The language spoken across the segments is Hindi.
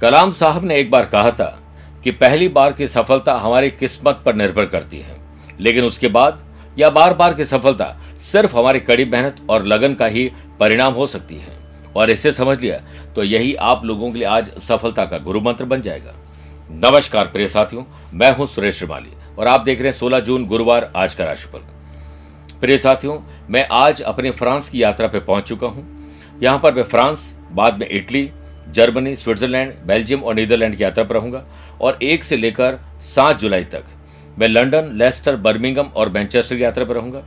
कलाम साहब ने एक बार कहा था कि पहली बार की सफलता हमारी किस्मत पर निर्भर करती है, लेकिन उसके बाद या बार बार की सफलता सिर्फ़ हमारी कड़ी मेहनत और लगन का ही परिणाम हो सकती है। और इसे समझ लिया तो यही आप लोगों के लिए आज सफलता का गुरु मंत्र बन जाएगा। नमस्कार प्रिय साथियों, मैं हूँ सुरेश श्रीमाली और आप देख रहे हैं 16 जून गुरुवार आज का राशिफल। प्रिय साथियों, मैं आज अपने फ्रांस की यात्रा पर पहुँच चुका हूँ। यहाँ पर मैं फ्रांस, बाद में इटली जर्मनी, स्विट्जरलैंड, बेल्जियम और नीदरलैंड की यात्रा पर रहूँगा और एक से लेकर सात जुलाई तक मैं लंदन लेस्टर बर्मिंगम और मैनचेस्टर की यात्रा पर रहूँगा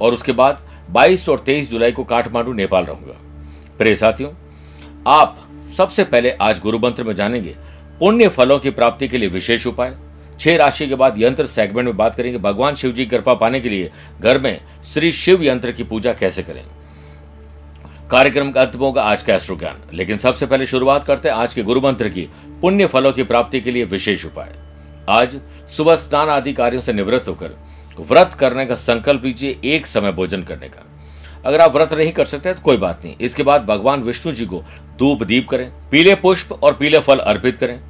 और उसके बाद 22 और 23 जुलाई को काठमांडू, नेपाल रहूँगा। प्रिय साथियों, आप सबसे पहले आज गुरु मंत्र में जानेंगे पुण्य फलों की प्राप्ति के लिए विशेष उपाय। छह राशि के बाद यंत्र सेगमेंट में बात करेंगे। भगवान शिव जी की कृपा पाने के लिए घर में श्री शिव यंत्र की पूजा कैसे करें? कार्यक्रम का अंत होगा आज का एस्ट्रो ज्ञान लेकिन सबसे पहले शुरुआत करते हैं आज के गुरु मंत्र की, पुण्य फलों की प्राप्ति के लिए विशेष उपाय। आज सुबह स्नान आदि कार्यों से निवृत्त होकर व्रत करने का संकल्प लीजिए एक समय भोजन करने का। अगर आप व्रत नहीं कर सकते तो कोई बात नहीं। इसके बाद भगवान विष्णु जी को धूप दीप करें, पीले पुष्प और पीले फल अर्पित करें,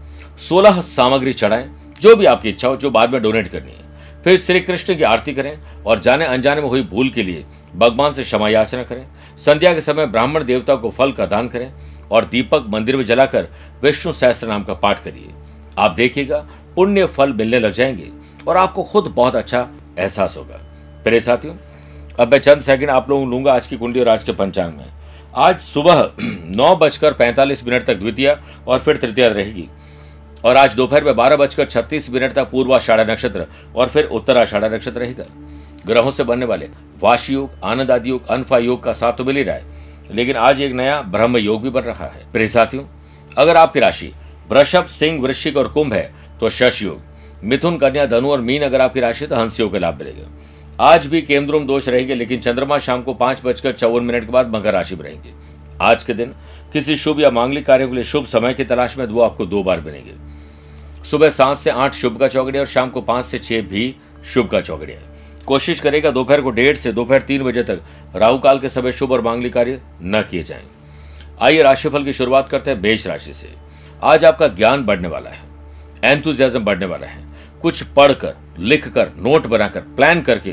सोलह सामग्री चढ़ाएँ, जो भी आपकी इच्छा हो, जो बाद में डोनेट करनी है। फिर श्री कृष्ण की आरती करें और जाने अनजाने में हुई भूल के लिए भगवान से क्षमा याचना करें। संध्या के समय ब्राह्मण देवता को फल का दान करें और दीपक मंदिर में जलाकर विष्णु सहस्त्र नाम का पाठ करिए। आप देखिएगा, पुण्य फल मिलने लग जाएँगे और आपको खुद बहुत अच्छा एहसास होगा। प्रिय साथियों, अब मैं चंद सेकंड आप लोगों लूँगा आज की कुंडली और आज के पंचांग में। आज सुबह नौ बजकर पैंतालीस मिनट तक द्वितीय और फिर तृतीय रहेगी। और आज दोपहर में बारह बजकर छत्तीस मिनट तक पूर्वाषाढ़ा नक्षत्र और फिर उत्तराषाढ़ा नक्षत्र रहेगा। ग्रहों से बनने वाले वाशी योग, आनंद आदि योग, अनफा योग का साथ तो मिल ही रहा है, लेकिन आज एक नया ब्रह्म योग भी बन रहा है। प्रिय साथियों, अगर आपकी राशि वृषभ, सिंह, वृश्चिक और कुंभ है तो शश योग, मिथुन, कन्या, धनु और मीन अगर आपकी राशि तो हंस योग का लाभ मिलेगा। आज भी केंद्रोम दोष रहेंगे, लेकिन चंद्रमा शाम को पाँच बजकर चौवन मिनट के बाद मकर राशि में रहेंगे। आज के दिन किसी शुभ या मांगलिक कार्यों के लिए शुभ समय की तलाश में वो आपको दो बार बनेंगे सुबह सात से आठ शुभ का चौकड़िया और शाम को पाँच से छह भी शुभ का चौकड़िया कोशिश करेगा दोपहर को डेढ़ से दोपहर तीन बजे तक राहु काल के समय शुभ और मांगलिक कार्य न किए जाएँ। आइए राशिफल की शुरुआत करते हैं बेच राशि से। आज आपका ज्ञान बढ़ने वाला है एंथुजियाज्म बढ़ने वाला है। कुछ पढ़कर, लिखकर नोट बनाकर प्लान करके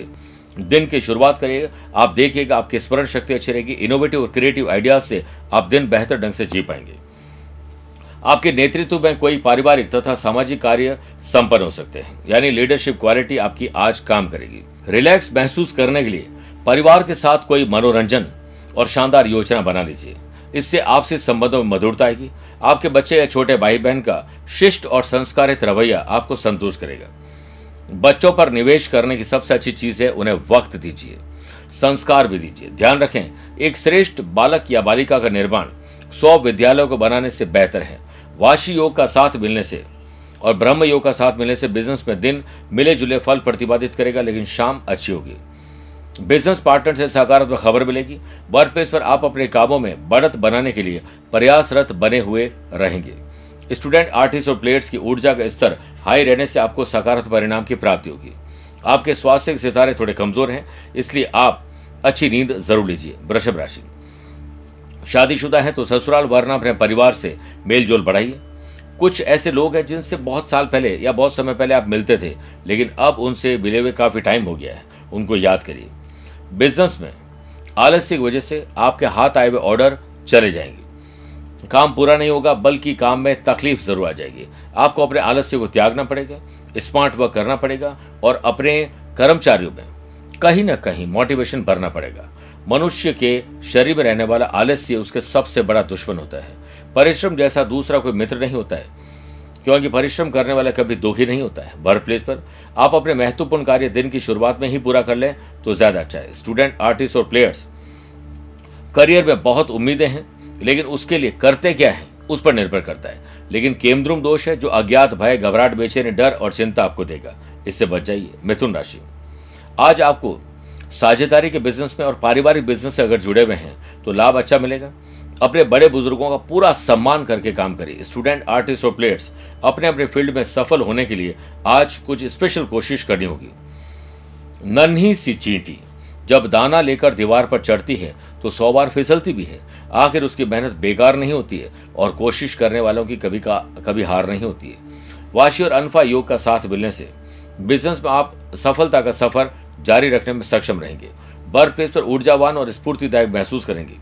दिन की शुरुआत करिएगा आप देखिएगा, आपकी स्मरण शक्ति अच्छी रहेगी इनोवेटिव और क्रिएटिव आइडियाज़ से आप दिन बेहतर ढंग से जी पाएँगे। आपके नेतृत्व में कोई पारिवारिक तथा सामाजिक कार्य संपन्न हो सकते हैं। यानी लीडरशिप क्वालिटी आपकी आज काम करेगी। रिलैक्स महसूस करने के लिए परिवार के साथ कोई मनोरंजन और शानदार योजना बना लीजिए। इससे आपसे संबंधों में मधुरता आएगी। आपके बच्चे या छोटे भाई बहन का शिष्ट और संस्कारित रवैया आपको संतुष्ट करेगा। बच्चों पर निवेश करने की सबसे अच्छी चीज़ है उन्हें वक्त दीजिए, संस्कार भी दीजिए। ध्यान रखें, एक श्रेष्ठ बालक या बालिका का निर्माण सौ विद्यालयों को बनाने से बेहतर है। वाशी योग का साथ मिलने से और ब्रह्म योग का साथ मिलने से बिज़नेस में दिन मिले जुले फल प्रतिपादित करेगा, लेकिन शाम अच्छी होगी। बिज़नेस पार्टनर से सकारात्मक खबर मिलेगी। वर्क प्लेस पर आप अपने कामों में बढ़त बनाने के लिए प्रयासरत बने हुए रहेंगे। स्टूडेंट, आर्टिस्ट और प्लेयर्स की ऊर्जा का स्तर हाई रहने से आपको सकारात्मक परिणाम की प्राप्ति होगी। आपके स्वास्थ्य के सितारे थोड़े कमज़ोर हैं, इसलिए आप अच्छी नींद ज़रूर लीजिए, वृषभ राशि। शादीशुदा है तो ससुराल वरना अपने परिवार से मेल जोल बढ़ाइए। कुछ ऐसे लोग हैं जिनसे बहुत साल पहले या बहुत समय पहले आप मिलते थे, लेकिन अब उनसे मिले हुए काफ़ी टाइम हो गया है, उनको याद करिए। बिज़नेस में आलस्य की वजह से आपके हाथ आए हुए ऑर्डर चले जाएँगे। काम पूरा नहीं होगा, बल्कि काम में तकलीफ़ ज़रूर आ जाएगी। आपको अपने आलस्य को त्यागना पड़ेगा स्मार्ट वर्क करना पड़ेगा और अपने कर्मचारियों में कहीं ना कहीं मोटिवेशन भरना पड़ेगा। मनुष्य के शरीर में रहने वाला आलस्य उसके सबसे बड़ा दुश्मन होता है। परिश्रम जैसा दूसरा कोई मित्र नहीं होता है, क्योंकि परिश्रम करने वाला कभी दुखी नहीं होता है। वर्क प्लेस पर आप अपने महत्वपूर्ण कार्य दिन की शुरुआत में ही पूरा कर लें तो ज़्यादा अच्छा है। स्टूडेंट आर्टिस्ट और प्लेयर्स करियर में बहुत उम्मीदें हैं। लेकिन उसके लिए करते क्या है? उस पर निर्भर करता है। लेकिन केमद्रुम दोष है जो अज्ञात भय, घबराहट, बेचैनी, डर और चिंता आपको देगा। इससे बच जाइए, मिथुन राशि आज आपको साझेदारी के बिज़नेस में और पारिवारिक बिज़नेस से अगर जुड़े हुए हैं तो लाभ अच्छा मिलेगा। अपने बड़े बुज़ुर्गों का पूरा सम्मान करके काम करिए। स्टूडेंट आर्टिस्ट और प्लेयर्स अपने अपने फ़ील्ड में सफल होने के लिए आज कुछ स्पेशल कोशिश करनी होगी। नन्ही सी चींटी। जब दाना लेकर दीवार पर चढ़ती है तो सौ बार फिसलती भी है। आखिर उसकी मेहनत बेकार नहीं होती है और कोशिश करने वालों की कभी का, कभी हार नहीं होती है। वाशी और अनफा योग का साथ मिलने से बिज़नेस में आप सफलता का सफ़र जारी रखने में सक्षम रहेंगे। वर्क प्लेस पर ऊर्जावान और स्फूर्तिदायक महसूस करेंगे।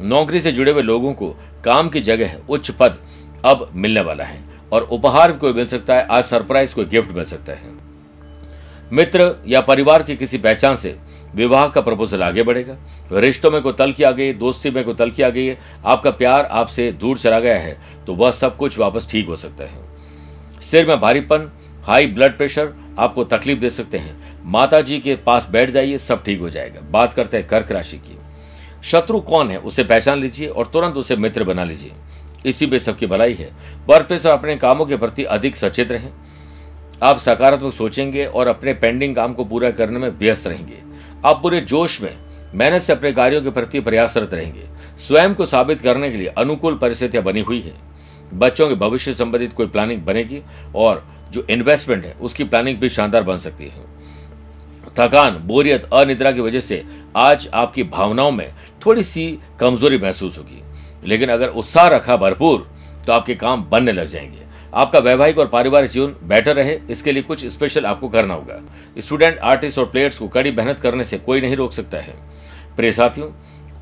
नौकरी से जुड़े हुए लोगों को काम की जगह उच्च पद अब मिलने वाला है और उपहार भी कोई मिल सकता है, आज सरप्राइज़ कोई गिफ्ट मिल सकता है। मित्र या परिवार की किसी पहचान से विवाह का प्रपोजल आगे बढ़ेगा। रिश्तों में कोई तलखी आ गई, दोस्ती में कोई तलखी आ गई है, आपका प्यार आपसे दूर चला गया है तो वह सब कुछ वापस ठीक हो सकता है। सिर में भारीपन हाई ब्लड प्रेशर आपको तकलीफ़ दे सकते हैं। माता जी के पास बैठ जाइए, सब ठीक हो जाएगा। बात करते हैं कर्क राशि की। शत्रु कौन है, उसे पहचान लीजिए और तुरंत उसे मित्र बना लीजिए। इसी में सबकी भलाई है। वर्क प्लेस और अपने कामों के प्रति अधिक सचेत रहें। आप सकारात्मक सोचेंगे और अपने पेंडिंग काम को पूरा करने में व्यस्त रहेंगे। आप पूरे जोश में, मेहनत से अपने कार्यों के प्रति प्रयासरत रहेंगे। स्वयं को साबित करने के लिए अनुकूल परिस्थितियाँ बनी हुई है। बच्चों के भविष्य संबंधित कोई प्लानिंग बनेगी और जो इन्वेस्टमेंट है, उसकी प्लानिंग भी शानदार बन सकती है। थकान, बोरियत, अनिद्रा की वजह से आज आपकी भावनाओं में थोड़ी सी कमज़ोरी महसूस होगी। लेकिन अगर उत्साह रखा भरपूर तो आपके काम बनने लग जाएँगे। आपका वैवाहिक और पारिवारिक जीवन बेटर रहे, इसके लिए कुछ स्पेशल आपको करना होगा। स्टूडेंट आर्टिस्ट और प्लेयर्स को कड़ी मेहनत करने से कोई नहीं रोक सकता है। प्रिय साथियों,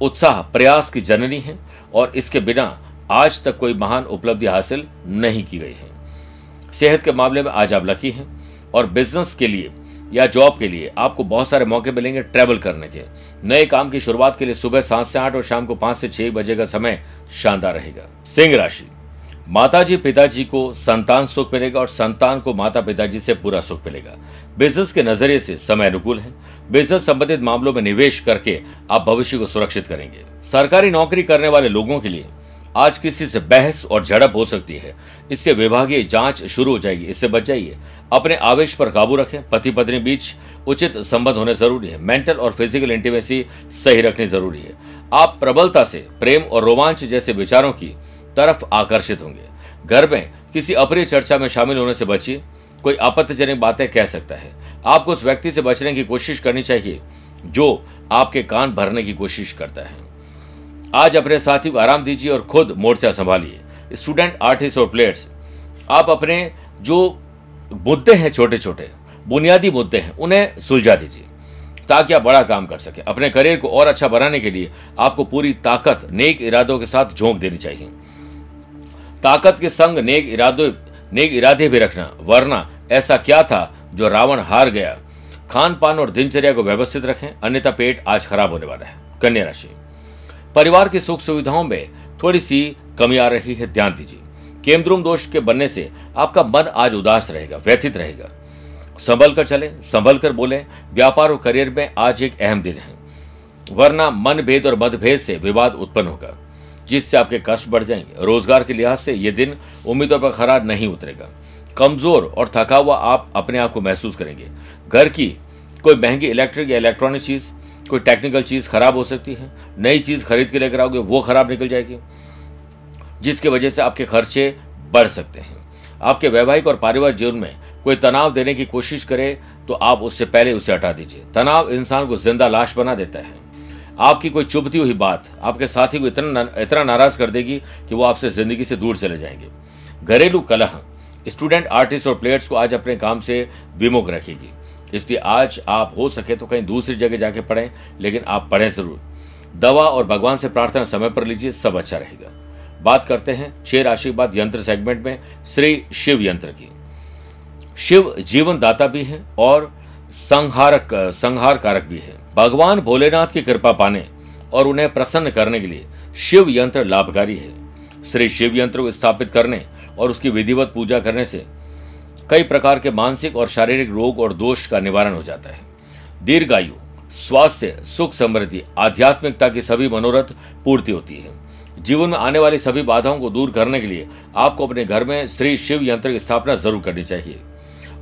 उत्साह प्रयास की जननी है और इसके बिना आज तक कोई महान उपलब्धि हासिल नहीं की गई है। सेहत के मामले में आज आप लकी हैं और बिज़नेस के लिए या जॉब के लिए आपको बहुत सारे मौके मिलेंगे ट्रेवल करने के। नए काम की शुरुआत के लिए सुबह सात से आठ और शाम को पाँच से छह बजे का समय शानदार रहेगा। सिंह राशि। माताजी पिताजी को संतान सुख मिलेगा और संतान को माता पिताजी से पूरा सुख मिलेगा। बिज़नेस के नज़रिए से समय अनुकूल है। बिज़नेस संबंधित मामलों में निवेश करके आप भविष्य को सुरक्षित करेंगे। सरकारी नौकरी करने वाले लोगों के लिए आज किसी से बहस और झड़प हो सकती है। इससे विभागीय जाँच शुरू हो जाएगी। इससे बच जाइए। अपने आवेश पर काबू रखें। पति पत्नी बीच उचित संबंध होने ज़रूरी है। मेंटल और फ़िज़िकल इंटीमेसी सही रखनी ज़रूरी है। आप प्रबलता से प्रेम और रोमांच जैसे विचारों की तरफ़ आकर्षित होंगे। घर में किसी अप्रिय चर्चा में शामिल होने से बचिए। कोई आपत्तिजनक बातें कह सकता है। आपको उस व्यक्ति से बचने की कोशिश करनी चाहिए, जो आपके कान भरने की कोशिश करता है। आज अपने साथी को आराम दीजिए और खुद मोर्चा संभालिए। स्टूडेंट, आर्टिस्ट और प्लेयर्स, आप अपने जो मुद्दे हैं छोटे छोटे बुनियादी मुद्दे हैं, उन्हें सुलझा दीजिए, ताकि आप बड़ा काम कर सके। अपने करियर को और अच्छा बनाने के लिए आपको पूरी ताकत, नेक इरादों के साथ झोंक देनी चाहिए। ताकत के संग नेक इरादों, नेक इरादे भी रखना, वरना ऐसा क्या था जो रावण हार गया? खान पान और दिनचर्या को व्यवस्थित रखें, अन्यथा पेट आज खराब होने वाला है। कन्या राशि। परिवार की सुख सुविधाओं में थोड़ी सी कमी आ रही है, ध्यान दीजिए। केमद्रुम दोष के बनने से आपका मन आज उदास रहेगा, व्यथित रहेगा। संभल कर चले संभल कर बोले, व्यापार और करियर में आज एक अहम दिन है। वरना मन भेद और मतभेद से विवाद उत्पन्न होगा। जिससे आपके कष्ट बढ़ जाएँगे। रोज़गार के लिहाज से ये दिन उम्मीदों पर खरा नहीं उतरेगा। कमज़ोर और थका हुआ आप अपने आप को महसूस करेंगे। घर की कोई महँगी इलेक्ट्रिक या इलेक्ट्रॉनिक चीज़, कोई टेक्निकल चीज़ खराब हो सकती है। नई चीज़ खरीद के लेकर आओगे, वो खराब निकल जाएगी, जिसकी वजह से आपके खर्चे बढ़ सकते हैं। आपके वैवाहिक और पारिवारिक जीवन में कोई तनाव देने की कोशिश करे तो आप उससे पहले उसे हटा दीजिए। तनाव इंसान को ज़िंदा लाश बना देता है। आपकी कोई चुभती हुई बात आपके साथी को इतना इतना नाराज़ कर देगी कि वो आपसे ज़िंदगी से दूर चले जाएँगे। घरेलू कलह स्टूडेंट आर्टिस्ट और प्लेयर्स को आज अपने काम से विमुख रखेगी। इसलिए आज आप हो सके तो कहीं दूसरी जगह जाके पढ़ें, लेकिन आप पढ़ें ज़रूर। दवा और भगवान से प्रार्थना समय पर लीजिए, सब अच्छा रहेगा। बात करते हैं छह राशि के बाद यंत्र सेगमेंट में, श्री शिव यंत्र की। शिव जीवन दाता भी है और संहारक संहार कारक भी है। भगवान भोलेनाथ की कृपा पाने और उन्हें प्रसन्न करने के लिए शिव यंत्र लाभकारी है। श्री शिव यंत्र को स्थापित करने और उसकी विधिवत पूजा करने से कई प्रकार के मानसिक और शारीरिक रोग और दोष का निवारण हो जाता है। दीर्घायु, स्वास्थ्य, सुख समृद्धि, आध्यात्मिकता की सभी मनोरथ पूर्ति होती है। जीवन में आने वाली सभी बाधाओं को दूर करने के लिए आपको अपने घर में श्री शिव यंत्र की स्थापना ज़रूर करनी चाहिए।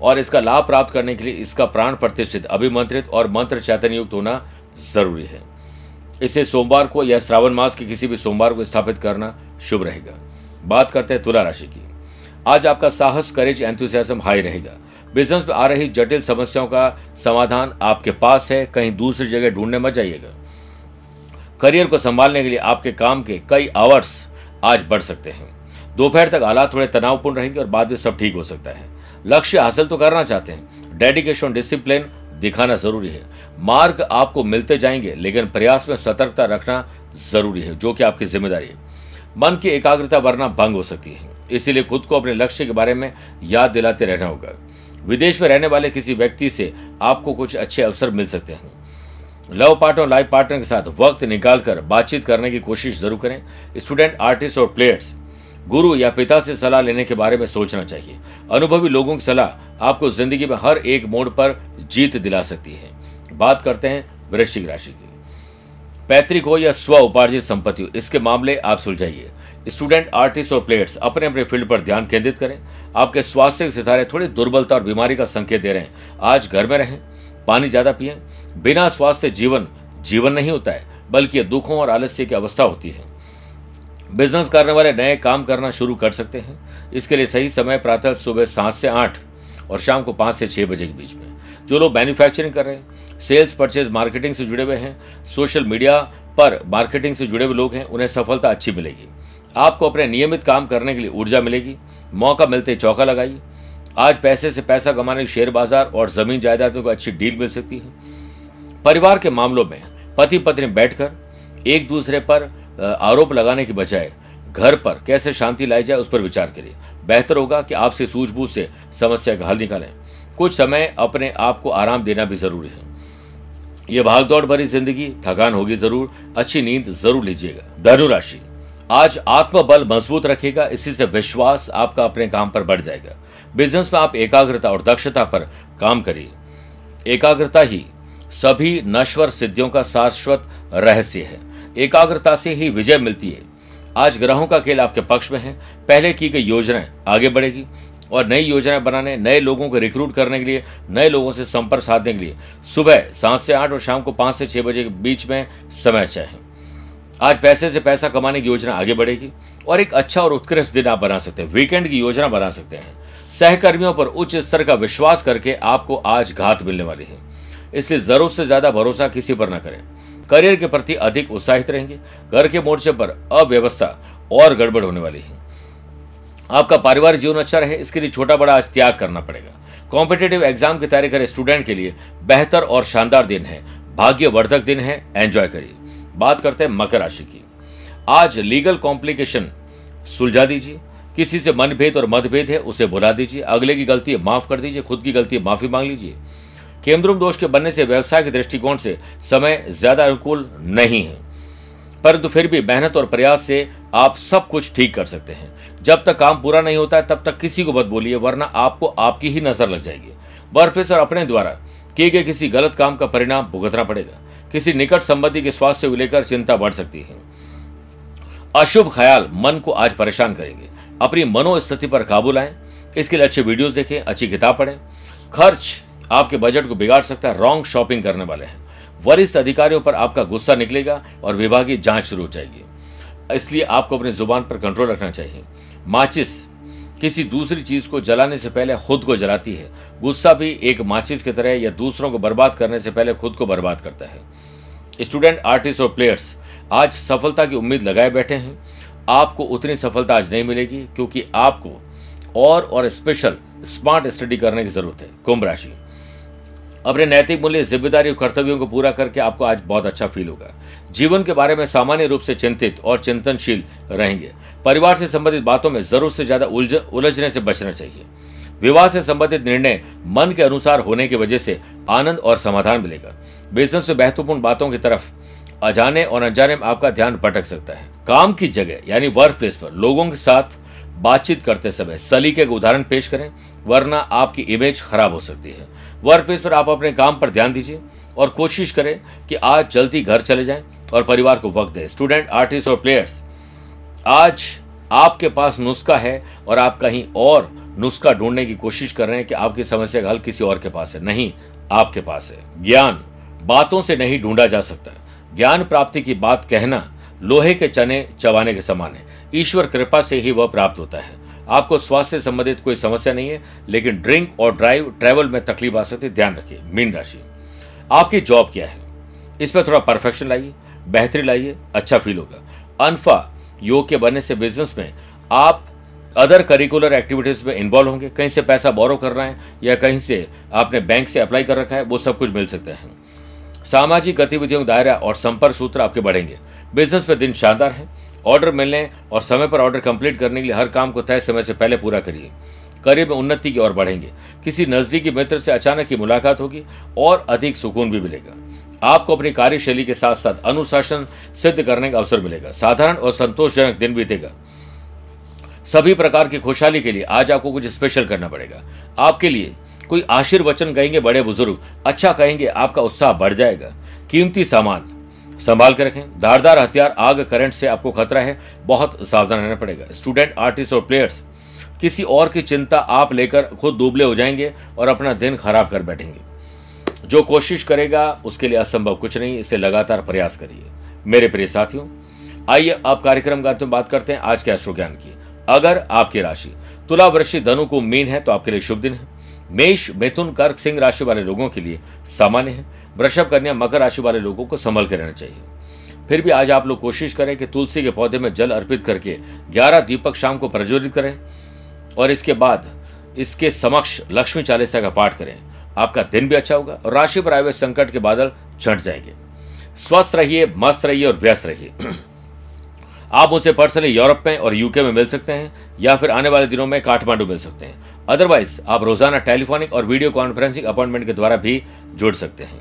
और इसका लाभ प्राप्त करने के लिए इसका प्राण प्रतिष्ठित, अभिमंत्रित और मंत्र चैतन्य युक्त होना ज़रूरी है। इसे सोमवार को या श्रावण मास के किसी भी सोमवार को स्थापित करना शुभ रहेगा। बात करते हैं तुला राशि की। आज आपका साहस करेज एंथुसियाज्म हाई रहेगा। बिज़नेस में आ रही जटिल समस्याओं का समाधान आपके पास है, कहीं दूसरी जगह ढूँढने मत जाइएगा। करियर को संभालने के लिए आपके काम के कई आवर्स आज बढ़ सकते हैं। दोपहर तक हालात थोड़े तनावपूर्ण रहेंगे और बाद में सब ठीक हो सकता है। लक्ष्य हासिल तो करना चाहते हैं। डेडिकेशन डिसिप्लिन दिखाना ज़रूरी है। मार्ग आपको मिलते जाएँगे, लेकिन प्रयास में सतर्कता रखना ज़रूरी है, जो कि आपकी ज़िम्मेदारी है। मन की एकाग्रता वरना भंग हो सकती है। इसीलिए खुद को अपने लक्ष्य के बारे में याद दिलाते रहना होगा। विदेश में रहने वाले किसी व्यक्ति से आपको कुछ अच्छे अवसर मिल सकते हैं। लव पार्टनर लाइफ पार्टनर के साथ वक्त निकालकर बातचीत करने की कोशिश ज़रूर करें। स्टूडेंट आर्टिस्ट और प्लेयर्स गुरु या पिता से सलाह लेने के बारे में सोचना चाहिए। अनुभवी लोगों की सलाह आपको ज़िंदगी में हर एक मोड़ पर जीत दिला सकती है। बात करते हैं वृश्चिक राशि की। पैतृक हो या स्व उपार्जित संपत्ति हो, इसके मामले आप सुलझाइए। स्टूडेंट, आर्टिस्ट और प्लेयर्स, अपने अपने फ़ील्ड पर ध्यान केंद्रित करें। आपके स्वास्थ्य के सितारे थोड़ी दुर्बलता और बीमारी का संकेत दे रहे हैं। आज घर में रहें, पानी ज़्यादा पिए। बिना स्वास्थ्य, जीवन जीवन नहीं होता है, बल्कि दुखों और आलस्य की अवस्था होती है। बिज़नेस करने वाले नए काम करना शुरू कर सकते हैं। इसके लिए सही समय प्रातः सुबह सात से आठ और शाम को पाँच से छह बजे के बीच में। जो लोग मैन्युफैक्चरिंग कर रहे हैं सेल्स परचेज मार्केटिंग से जुड़े हुए हैं सोशल मीडिया पर मार्केटिंग से जुड़े हुए लोग हैं, उन्हें सफलता अच्छी मिलेगी। आपको अपने नियमित काम करने के लिए ऊर्जा मिलेगी, मौका मिलते चौका लगाइए। आज पैसे से पैसा कमाने शेयर बाज़ार और ज़मीन जायदादों को अच्छी डील मिल सकती है। परिवार के मामलों में पति पत्नी बैठकर एक दूसरे पर आरोप लगाने की बजाय घर पर कैसे शांति लाई जाए उस पर विचार करिए। बेहतर होगा कि आपसे सूझबूझ से समस्या का हल निकालें। कुछ समय अपने आप को आराम देना भी ज़रूरी है। यह भागदौड़ भरी ज़िंदगी, थकान होगी ज़रूर, अच्छी नींद ज़रूर लीजिएगा। धनु राशि, आज आत्मबल मज़बूत रखेगा, इसी से विश्वास आपका अपने काम पर बढ़ जाएगा। बिज़नेस में आप एकाग्रता और दक्षता पर काम करिए। एकाग्रता ही सभी नश्वर सिद्धियों का शाश्वत रहस्य है। एकाग्रता से ही विजय मिलती है। आज ग्रहों का खेल आपके पक्ष में है। पहले की गई योजनाएँ आगे बढ़ेगी और नई योजनाएँ बनाने, नए लोगों को रिक्रूट करने के लिए, नए लोगों से संपर्क साधने के लिए। सुबह सात से आठ और शाम को पाँच से छह बजे के बीच में समय चाहिए आज पैसे से पैसा कमाने की योजना आगे बढ़ेगी और एक अच्छा और उत्कृष्ट दिन आप बना सकते हैं। वीकेंड की योजना बना सकते हैं। सहकर्मियों पर उच्च स्तर का विश्वास करके आपको आज घात मिलने वाली है। इसलिए ज़रूरत से ज़्यादा भरोसा किसी पर न करें। करियर के प्रति अधिक उत्साहित रहेंगे। घर के मोर्चे पर अव्यवस्था और गड़बड़ होने वाली है। आपका पारिवारिक जीवन अच्छा रहे, इसके लिए छोटा बड़ा आज त्याग करना पड़ेगा। कॉम्पिटेटिव एग्ज़ाम की तैयारी करे स्टूडेंट के लिए। बेहतर और शानदार दिन है। भाग्यवर्धक दिन है। एंजॉय करिए। बात करते हैं मकर राशि की। आज लीगल कॉम्प्लिकेशन सुलझा दीजिए। किसी से मनभेद और मतभेद है, उसे भुला दीजिए। अगले की गलती माफ़ कर दीजिए। खुद की गलती माफ़ी मांग लीजिए। केंद्रुम दोष के बनने से व्यवसाय के दृष्टिकोण से समय ज़्यादा अनुकूल नहीं है। परंतु फिर भी मेहनत और प्रयास से आप सब कुछ ठीक कर सकते हैं। जब तक काम पूरा नहीं होता है, तब तक किसी को मत बोलिए, वरना आपको आपकी ही नज़र लग जाएगी। वर्कप्लेस और अपने द्वारा किए गए किसी गलत काम का परिणाम भुगतना पड़ेगा। किसी निकट संबंधी के स्वास्थ्य को लेकर चिंता बढ़ सकती है। अशुभ ख्याल मन को आज परेशान करेंगे। अपनी मनोस्थिति पर काबू लाएँ। इसके लिए अच्छे वीडियोस देखें, अच्छी किताब पढ़ें। खर्च आपके बजट को बिगाड़ सकता है रॉन्ग शॉपिंग करने वाले हैं। वरिष्ठ अधिकारियों पर आपका गुस्सा निकलेगा और विभागीय जाँच शुरू हो जाएगी। इसलिए आपको अपनी ज़ुबान पर कंट्रोल रखना चाहिए। माचिस किसी दूसरी चीज़ को जलाने से पहले खुद को जलाती है। गुस्सा भी एक माचिस की तरह या दूसरों को बर्बाद करने से पहले खुद को बर्बाद करता है। स्टूडेंट, आर्टिस्ट और प्लेयर्स, आज सफलता की उम्मीद लगाए बैठे हैं। आपको उतनी सफलता आज नहीं मिलेगी, क्योंकि आपको और और स्पेशल स्मार्ट स्टडी करने की ज़रूरत है। कुंभ राशि। अपने नैतिक मूल्य, ज़िम्मेदारी और कर्तव्यों को पूरा करके आपको आज बहुत अच्छा फील होगा। जीवन के बारे में सामान्य रूप से चिंतित और चिंतनशील रहेंगे। परिवार से संबंधित बातों में ज़रूरत से ज़्यादा उलझ, उलझने से बचना चाहिए। विवाह से संबंधित निर्णय मन के अनुसार होने की वजह से आनंद और समाधान मिलेगा। बिज़नेस में महत्वपूर्ण बातों की तरफ़ अजाने और अनजाने में आपका ध्यान भटक सकता है। काम की जगह, यानी वर्क प्लेस पर लोगों के साथ बातचीत करते समय सलीके का उदाहरण पेश करें, वरना आपकी इमेज खराब हो सकती है। वर्क प्लेस पर आप अपने काम पर ध्यान दीजिए और कोशिश करें कि आज जल्दी घर चले जाएँ और परिवार को वक्त दें। स्टूडेंट आर्टिस्ट और प्लेयर्स आज आपके पास नुस्खा है और आप कहीं और नुस्खा ढूँढने की कोशिश कर रहे हैं कि आपकी समस्या का हल किसी और के पास है। नहीं, आपके पास है। ज्ञान बातों से नहीं ढूंढा जा सकता। ज्ञान प्राप्ति की बात कहना लोहे के चने चबाने के समान है। ईश्वर कृपा से ही वह प्राप्त होता है। आपको स्वास्थ्य से संबंधित कोई समस्या नहीं है, लेकिन ड्रिंक और ड्राइव, ट्रैवल में तकलीफ़ आ सकती है। ध्यान रखिए, मीन राशि। आपकी जॉब क्या है? इसमें थोड़ा परफेक्शन लाइए, बेहतरी लाइए अच्छा फील होगा। अनफा योग के बनने से बिज़नेस में आप अदर करिकुलर एक्टिविटीज़ में इन्वॉल्व होंगे। कहीं से पैसा बोरो कर रहे हैं या कहीं से आपने बैंक से अप्लाई कर रखा है, वो सब कुछ मिल सकता है। सामाजिक गतिविधियों दायरा और संपर्क सूत्र आपके बढ़ेंगे। बिज़नेस में दिन शानदार है। ऑर्डर मिलने और समय पर ऑर्डर कंप्लीट करने के लिए हर काम को तय समय से पहले पूरा करिए। करियर में उन्नति की ओर बढ़ेंगे। किसी नजदीकी मित्र से अचानक की मुलाकात होगी और अधिक सुकून भी मिलेगा। आपको अपनी कार्यशैली के साथ साथ अनुशासन सिद्ध करने का अवसर मिलेगा। साधारण और संतोषजनक दिन बीतेगा। सभी प्रकार की खुशहाली के लिए आज आपको कुछ स्पेशल करना पड़ेगा। आपके लिए कोई आशीर्वचन कहेंगे, बड़े बुज़ुर्ग अच्छा कहेंगे, आपका उत्साह बढ़ जाएगा। कीमती सामान संभाल के रखें। धारदार हथियार आग, करंट से आपको खतरा है। बहुत सावधान रहना पड़ेगा। स्टूडेंट, आर्टिस्ट और प्लेयर्स, किसी और की चिंता आप लेकर खुद दुबले हो जाएँगे और अपना दिन खराब कर बैठेंगे। जो कोशिश करेगा, उसके लिए असंभव कुछ नहीं, इसे लगातार प्रयास करिए। मेरे प्रिय साथियों, आइए आप कार्यक्रम का बात करते हैं आज के अश्रु ज्ञान की। अगर आपकी राशि तुला वृश्चि धनु को मीन है तो आपके लिए शुभ दिन है। मेष, मिथुन, कर्क, सिंह राशि वाले लोगों के लिए सामान्य है। वृषभ कन्या मकर राशि वाले लोगों को संभल के रहना चाहिए। फिर भी आज आप लोग कोशिश करें कि तुलसी के पौधे में जल अर्पित करके 11 दीपक शाम को प्रज्वलित करें और इसके बाद इसके समक्ष लक्ष्मी चालीसा का पाठ करें। आपका दिन भी अच्छा होगा और राशि पर आए हुए संकट के बादल छट जाएँगे। स्वस्थ रहिए, मस्त रहिए और व्यस्त रहिए। आप मुझसे पर्सनली यूरोप में और यूके में मिल सकते हैं या फिर आने वाले दिनों में काठमांडू मिल सकते हैं। अदरवाइज़ आप रोज़ाना टेलीफोनिक और वीडियो कॉन्फ्रेंसिंग अपॉइंटमेंट के द्वारा भी जुड़ सकते हैं।